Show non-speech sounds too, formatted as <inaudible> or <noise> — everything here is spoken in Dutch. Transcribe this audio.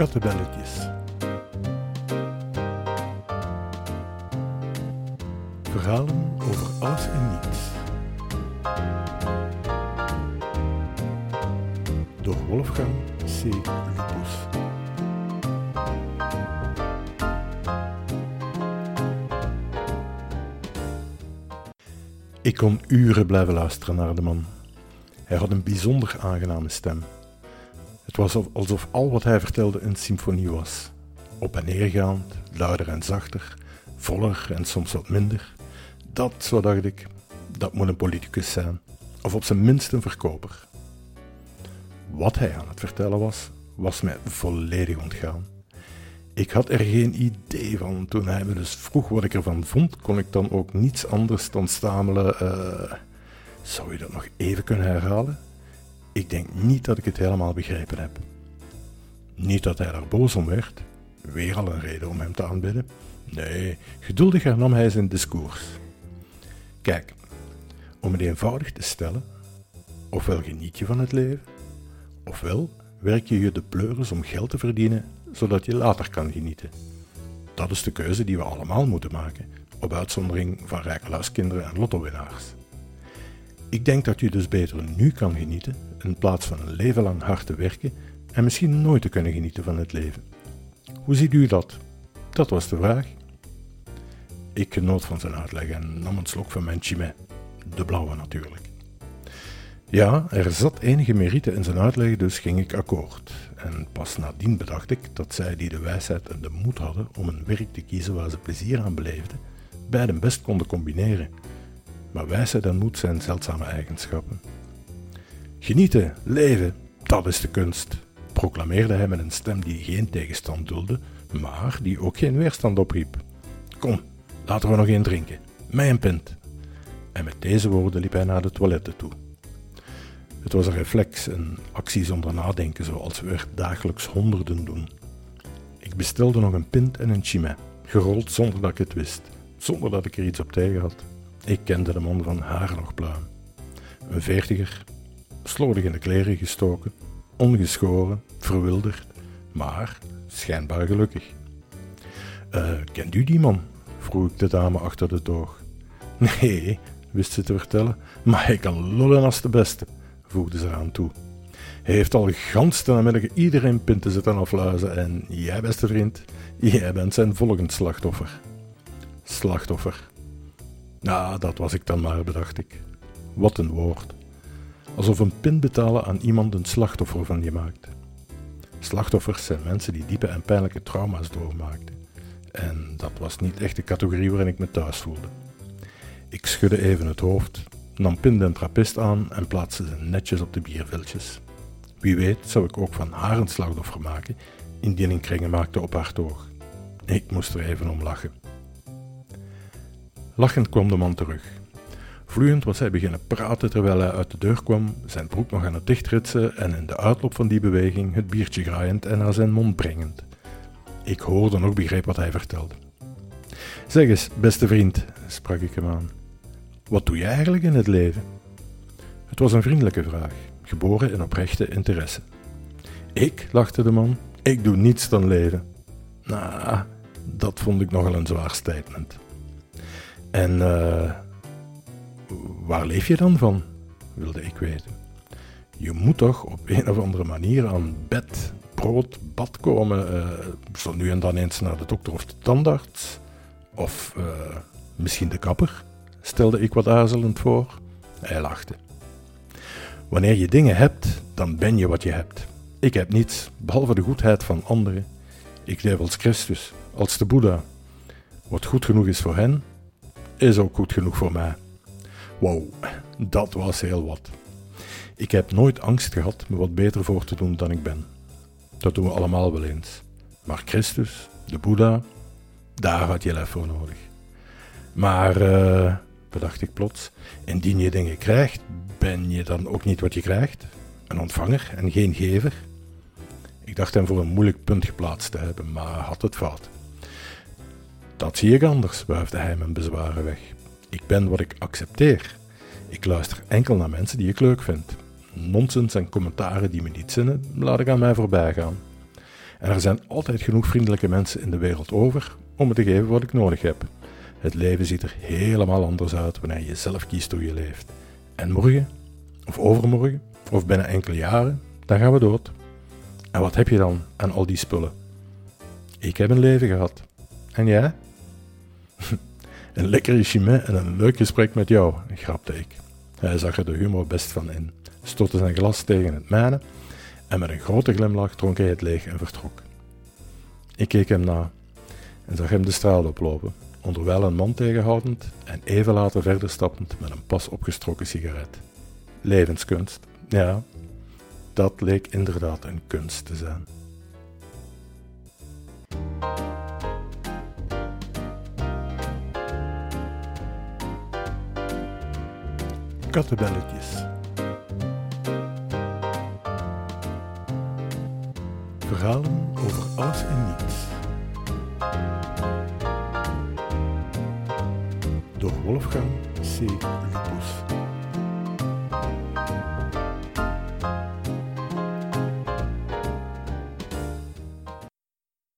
Kattenbelletjes. Verhalen over alles en niets. Door Wolfgang C. Lupus. Ik kon uren blijven luisteren naar de man. Hij had een bijzonder aangename stem. Het was alsof al wat hij vertelde een symfonie was. Op en neergaand, luider en zachter, voller en soms wat minder. Dat, zo dacht ik, dat moet een politicus zijn, of op zijn minst een verkoper. Wat hij aan het vertellen was, was mij volledig ontgaan. Ik had er geen idee van. Toen hij me dus vroeg wat ik ervan vond, kon ik dan ook niets anders dan stamelen. Uh, zou je dat nog even kunnen herhalen? Ik denk niet dat ik het helemaal begrepen heb. Niet dat hij daar boos om werd, weer al een reden om hem te aanbidden. Nee, geduldig hernam hij zijn discours. Kijk, om het eenvoudig te stellen, ofwel geniet je van het leven, ofwel werk je je de pleuris om geld te verdienen, zodat je later kan genieten. Dat is de keuze die we allemaal moeten maken, op uitzondering van rijke luiskinderen en lottowinnaars. Ik denk dat je dus beter nu kan genieten, in plaats van een leven lang hard te werken en misschien nooit te kunnen genieten van het leven. Hoe ziet u dat? Dat was de vraag. Ik genoot van zijn uitleg en nam een slok van mijn chimay, de blauwe natuurlijk. Ja, er zat enige merite in zijn uitleg, dus ging ik akkoord. En pas nadien bedacht ik dat zij die de wijsheid en de moed hadden om een werk te kiezen waar ze plezier aan beleefden, beiden best konden combineren. Maar wijsheid en moed zijn zeldzame eigenschappen. Genieten, leven, dat is de kunst, proclameerde hij met een stem die geen tegenstand dulde, maar die ook geen weerstand opriep. Kom, laten we nog één drinken. Mij een pint. En met deze woorden liep hij naar de toiletten toe. Het was een reflex, een actie zonder nadenken, zoals we er dagelijks honderden doen. Ik bestelde nog een pint en een chimay, gerold zonder dat ik het wist, zonder dat ik er iets op tegen had. Ik kende de man van haar nog pluim. Een veertiger, slordig in de kleren gestoken, ongeschoren, verwilderd, maar schijnbaar gelukkig. Uh, kent u die man? vroeg ik de dame achter de toog. Nee, wist ze te vertellen, maar hij kan lullen als de beste, voegde ze eraan toe. Hij heeft al gans de namiddag iedereen pinten zitten afluizen en jij, beste vriend, jij bent zijn volgend slachtoffer. Slachtoffer. Nou, dat was ik dan maar, bedacht ik. Wat een woord. Alsof een pin betalen aan iemand een slachtoffer van je maakt. Slachtoffers zijn mensen die diepe en pijnlijke trauma's doormaakten. En dat was niet echt de categorie waarin ik me thuis voelde. Ik schudde even het hoofd, nam Pin den trappist aan en plaatste ze netjes op de bierviltjes. Wie weet zou ik ook van haar een slachtoffer maken, indien ik kringen maakte op haar toog. Ik moest er even om lachen. Lachend kwam de man terug. Vloeiend was hij beginnen praten terwijl hij uit de deur kwam, zijn broek nog aan het dichtritsen en in de uitloop van die beweging het biertje graaiend en naar zijn mond brengend. Ik hoorde nog begreep wat hij vertelde. Zeg eens, beste vriend, sprak ik hem aan, wat doe je eigenlijk in het leven? Het was een vriendelijke vraag, geboren in oprechte interesse. Ik, lachte de man, ik doe niets dan leven. Nou, dat vond ik nogal een zwaar statement. En uh, waar leef je dan van? wilde ik weten. Je moet toch op een of andere manier aan bed, brood, bad komen. Uh, zo nu en dan eens naar de dokter of de tandarts. Of uh, misschien de kapper, stelde ik wat aarzelend voor. Hij lachte. Wanneer je dingen hebt, dan ben je wat je hebt. Ik heb niets, behalve de goedheid van anderen. Ik leef als Christus, als de Boeddha. Wat goed genoeg is voor hen, is ook goed genoeg voor mij. Wow, dat was heel wat. Ik heb nooit angst gehad me wat beter voor te doen dan ik ben. Dat doen we allemaal wel eens. Maar Christus, de Boeddha, daar had je lef voor nodig. Maar, uh, bedacht ik plots, indien je dingen krijgt, ben je dan ook niet wat je krijgt? Een ontvanger en geen gever? Ik dacht hem voor een moeilijk punt geplaatst te hebben, maar had het fout. Dat zie ik anders, wuifde hij mijn bezwaren weg. Ik ben wat ik accepteer. Ik luister enkel naar mensen die ik leuk vind. Nonsens en commentaren die me niet zinnen, laat ik aan mij voorbij gaan. En er zijn altijd genoeg vriendelijke mensen in de wereld over om me te geven wat ik nodig heb. Het leven ziet er helemaal anders uit wanneer je zelf kiest hoe je leeft. En morgen, of overmorgen, of binnen enkele jaren, dan gaan we dood. En wat heb je dan aan al die spullen? Ik heb een leven gehad. En jij? <laughs> een lekkere chimé en een leuk gesprek met jou, grapte ik. Hij zag er de humor best van in, stortte zijn glas tegen het mijne en met een grote glimlach dronk hij het leeg en vertrok. Ik keek hem na en zag hem de straat oplopen, onderwijl een man tegenhoudend en even later verder stappend met een pas opgestrokken sigaret. Levenskunst, ja, dat leek inderdaad een kunst te zijn. Kattenbelletjes. Verhalen over alles en niets. Door Wolfgang C. Lupus.